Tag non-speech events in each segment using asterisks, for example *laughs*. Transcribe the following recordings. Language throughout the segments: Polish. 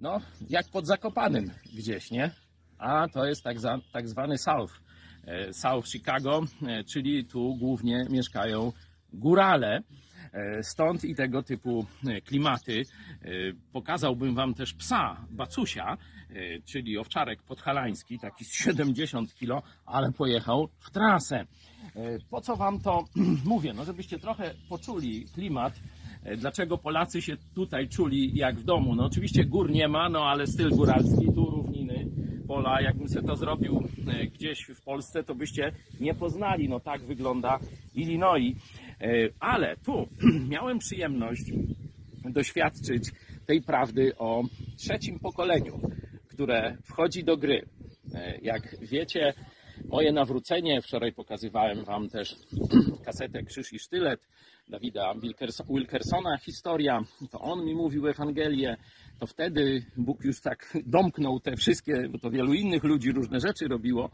no, jak pod Zakopanym gdzieś, nie? A to jest tak, za, tak zwany South. E, South Chicago, e, czyli tu głównie mieszkają górale. E, Stąd i tego typu klimaty. Pokazałbym Wam też psa, bacusia, czyli owczarek podhalański, taki z 70 kg, ale pojechał w trasę. Po co Wam to *clears throat* mówię? No, żebyście trochę poczuli klimat, dlaczego Polacy się tutaj czuli jak w domu. No, oczywiście gór nie ma, no ale styl góralski, tu równiny, pola. Jakbym sobie to zrobił e, gdzieś w Polsce, to byście nie poznali. No tak wygląda Illinois. E, Ale tu *clears throat* miałem przyjemność doświadczyć tej prawdy o trzecim pokoleniu, które wchodzi do gry. E, Jak wiecie, moje nawrócenie, wczoraj pokazywałem Wam też *clears throat* kasetę Krzyż i Sztylet Dawida Wilkers- Wilkersona, historia, to on mi mówił Ewangelię, to wtedy Bóg już tak *laughs* domknął te wszystkie, bo to wielu innych ludzi różne rzeczy robiło,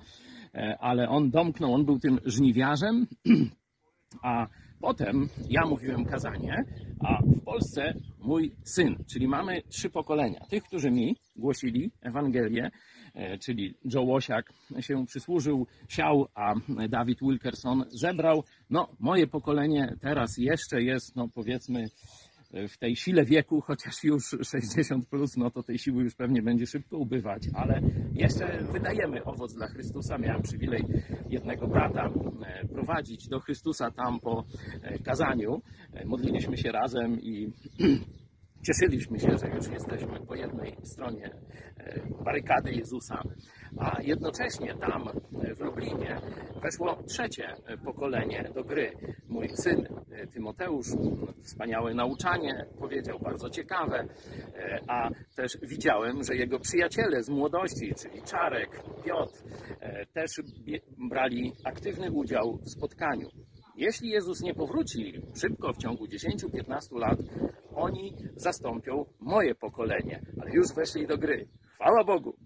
e, ale on domknął, on był tym żniwiarzem, *clears throat* a potem ja mówiłem kazanie, a w Polsce mój syn, czyli mamy trzy pokolenia. Tych, którzy mi głosili Ewangelię, e, czyli Joe Łosiak się przysłużył, siał, a Dawid Wilkerson zebrał. No, moje pokolenie teraz jeszcze jest, no powiedzmy, w tej sile wieku, chociaż już 60 plus, no to tej siły już pewnie będzie szybko ubywać, ale jeszcze wydajemy owoc dla Chrystusa. Miałem przywilej jednego brata e, prowadzić do Chrystusa tam po e, kazaniu. E, Modliliśmy się razem i *clears throat* cieszyliśmy się, że już jesteśmy po jednej stronie barykady Jezusa, a jednocześnie tam e, w Lublinie weszło trzecie e, pokolenie do gry. Mój syn e, Tymoteusz, wspaniałe nauczanie, powiedział bardzo ciekawe, a też widziałem, że jego przyjaciele z młodości, czyli Czarek, Piotr, też brali aktywny udział w spotkaniu. Jeśli Jezus nie powróci szybko w ciągu 10-15 lat, oni zastąpią moje pokolenie, ale już weszli do gry. Chwała Bogu.